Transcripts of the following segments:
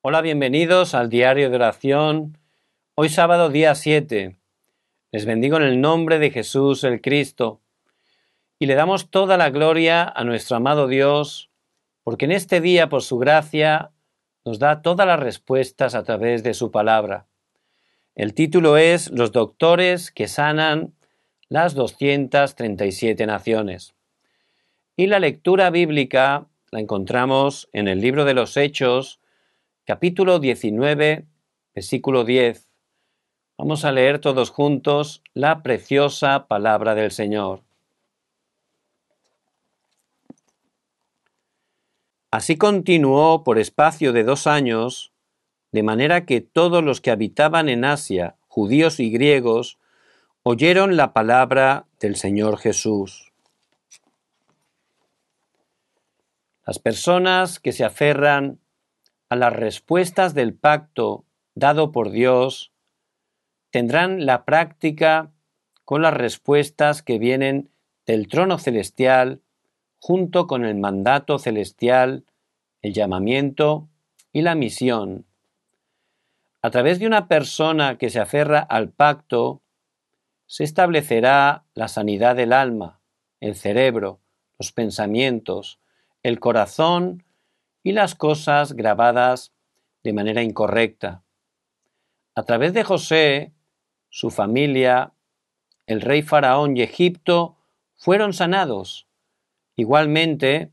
Hola, bienvenidos al diario de oración. Hoy sábado día 7. Les bendigo en el nombre de Jesús el Cristo y le damos toda la gloria a nuestro amado Dios, porque en este día, por su gracia, nos da todas las respuestas a través de su palabra. El título es Los doctores que sanan las 237 naciones. Y la lectura bíblica la encontramos en el libro de los Hechos, capítulo 19, versículo 10. Vamos a leer todos juntos la preciosa palabra del Señor. Así continuó por espacio de dos años, de manera que todos los que habitaban en Asia, judíos y griegos, oyeron la palabra del Señor Jesús. Las personas que se aferran a las respuestas del pacto dado por Dios, tendrán la práctica con las respuestas que vienen del trono celestial junto con el mandato celestial, el llamamiento y la misión. A través de una persona que se aferra al pacto, se establecerá la sanidad del alma, el cerebro, los pensamientos, el corazón y las cosas grabadas de manera incorrecta. A través de José, su familia, el rey faraón y Egipto fueron sanados. Igualmente,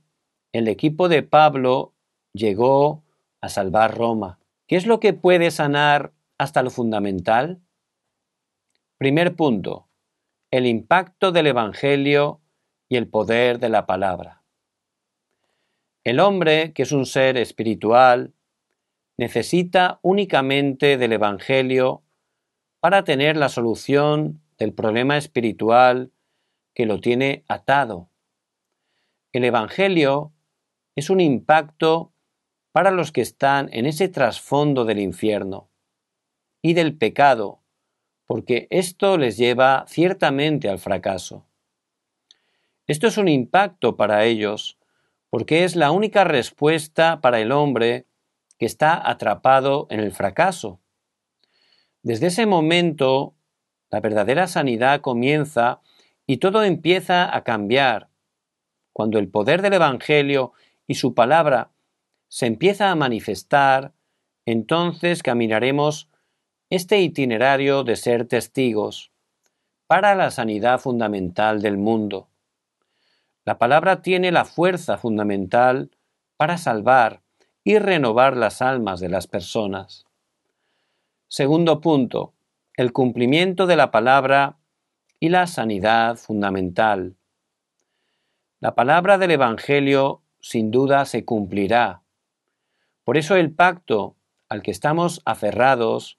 el equipo de Pablo llegó a salvar Roma. ¿Qué es lo que puede sanar hasta lo fundamental? Primer punto, el impacto del Evangelio y el poder de la palabra. El hombre, que es un ser espiritual, necesita únicamente del Evangelio para tener la solución del problema espiritual que lo tiene atado. El Evangelio es un impacto para los que están en ese trasfondo del infierno y del pecado, porque esto les lleva ciertamente al fracaso. Esto es un impacto para ellos porque es la única respuesta para el hombre que está atrapado en el fracaso. Desde ese momento, la verdadera sanidad comienza y todo empieza a cambiar. Cuando el poder del Evangelio y su palabra se empieza a manifestar, entonces caminaremos este itinerario de ser testigos para la sanidad fundamental del mundo. La palabra tiene la fuerza fundamental para salvar y renovar las almas de las personas. Segundo punto, el cumplimiento de la palabra y la sanidad fundamental. La palabra del Evangelio sin duda se cumplirá. Por eso el pacto al que estamos aferrados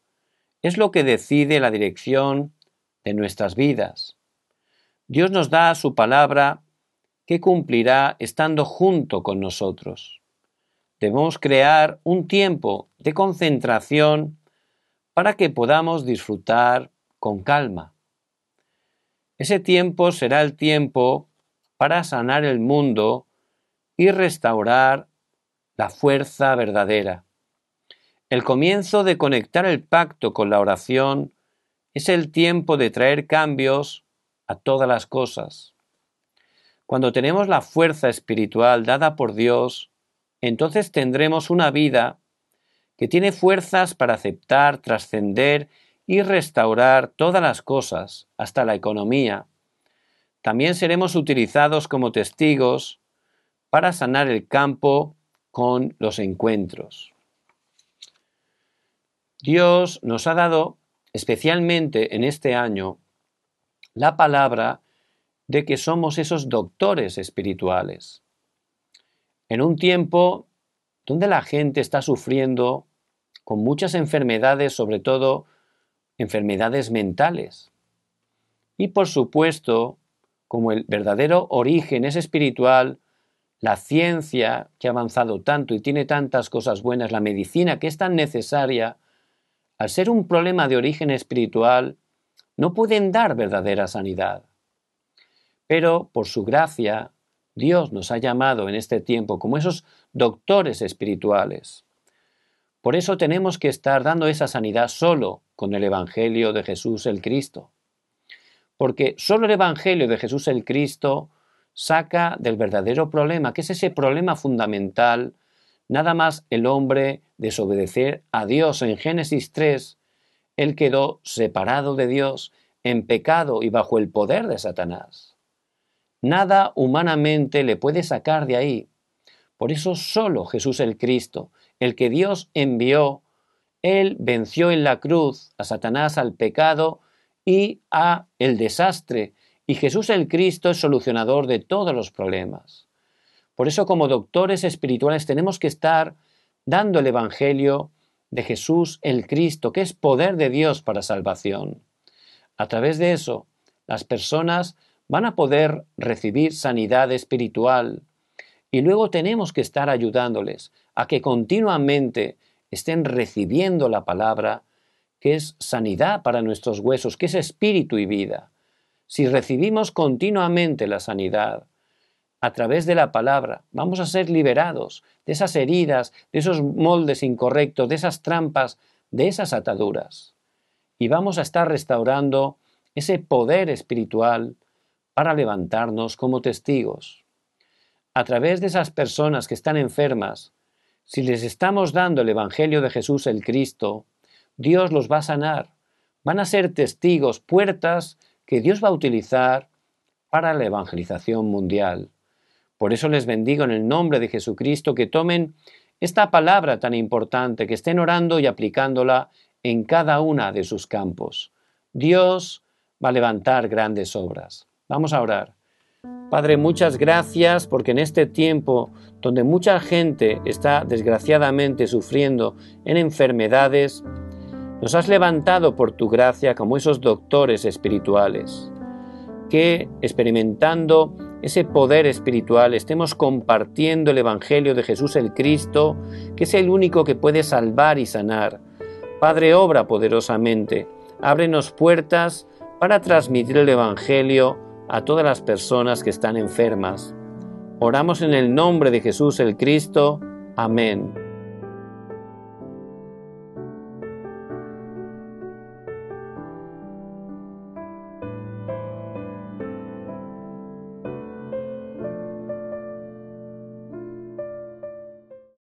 es lo que decide la dirección de nuestras vidas. Dios nos da su palabra que cumplirá estando junto con nosotros. Debemos crear un tiempo de concentración para que podamos disfrutar con calma. Ese tiempo será el tiempo para sanar el mundo y restaurar la fuerza verdadera. El comienzo de conectar el pacto con la oración es el tiempo de traer cambios a todas las cosas. Cuando tenemos la fuerza espiritual dada por Dios, entonces tendremos una vida que tiene fuerzas para aceptar, trascender y restaurar todas las cosas, hasta la economía. También seremos utilizados como testigos para sanar el campo con los encuentros. Dios nos ha dado, especialmente en este año, la palabra de que somos esos doctores espirituales. En un tiempo donde la gente está sufriendo con muchas enfermedades, sobre todo enfermedades mentales. Y por supuesto, como el verdadero origen es espiritual, la ciencia que ha avanzado tanto y tiene tantas cosas buenas, la medicina que es tan necesaria, al ser un problema de origen espiritual, no pueden dar verdadera sanidad. Pero por su gracia, Dios nos ha llamado en este tiempo como esos doctores espirituales. Por eso tenemos que estar dando esa sanidad solo con el Evangelio de Jesús el Cristo. Porque solo el Evangelio de Jesús el Cristo saca del verdadero problema, que es ese problema fundamental, nada más el hombre desobedecer a Dios. En Génesis 3, él quedó separado de Dios, en pecado y bajo el poder de Satanás. Nada humanamente le puede sacar de ahí. Por eso solo Jesús el Cristo, el que Dios envió, Él venció en la cruz a Satanás, al pecado y a el desastre. Y Jesús el Cristo es solucionador de todos los problemas. Por eso como doctores espirituales tenemos que estar dando el Evangelio de Jesús el Cristo, que es poder de Dios para salvación. A través de eso, las personas van a poder recibir sanidad espiritual y luego tenemos que estar ayudándoles a que continuamente estén recibiendo la palabra, que es sanidad para nuestros huesos, que es espíritu y vida. Si recibimos continuamente la sanidad a través de la palabra, vamos a ser liberados de esas heridas, de esos moldes incorrectos, de esas trampas, de esas ataduras. Y vamos a estar restaurando ese poder espiritual para levantarnos como testigos. A través de esas personas que están enfermas, si les estamos dando el Evangelio de Jesús el Cristo, Dios los va a sanar. Van a ser testigos, puertas que Dios va a utilizar para la evangelización mundial. Por eso les bendigo en el nombre de Jesucristo que tomen esta palabra tan importante, que estén orando y aplicándola en cada una de sus campos. Dios va a levantar grandes obras. Vamos a orar. Padre, muchas gracias porque en este tiempo donde mucha gente está desgraciadamente sufriendo en enfermedades, nos has levantado por tu gracia como esos doctores espirituales, que experimentando ese poder espiritual estemos compartiendo el Evangelio de Jesús el Cristo, que es el único que puede salvar y sanar. Padre, obra poderosamente, ábrenos puertas para transmitir el Evangelio a todas las personas que están enfermas. Oramos en el nombre de Jesús el Cristo. Amén.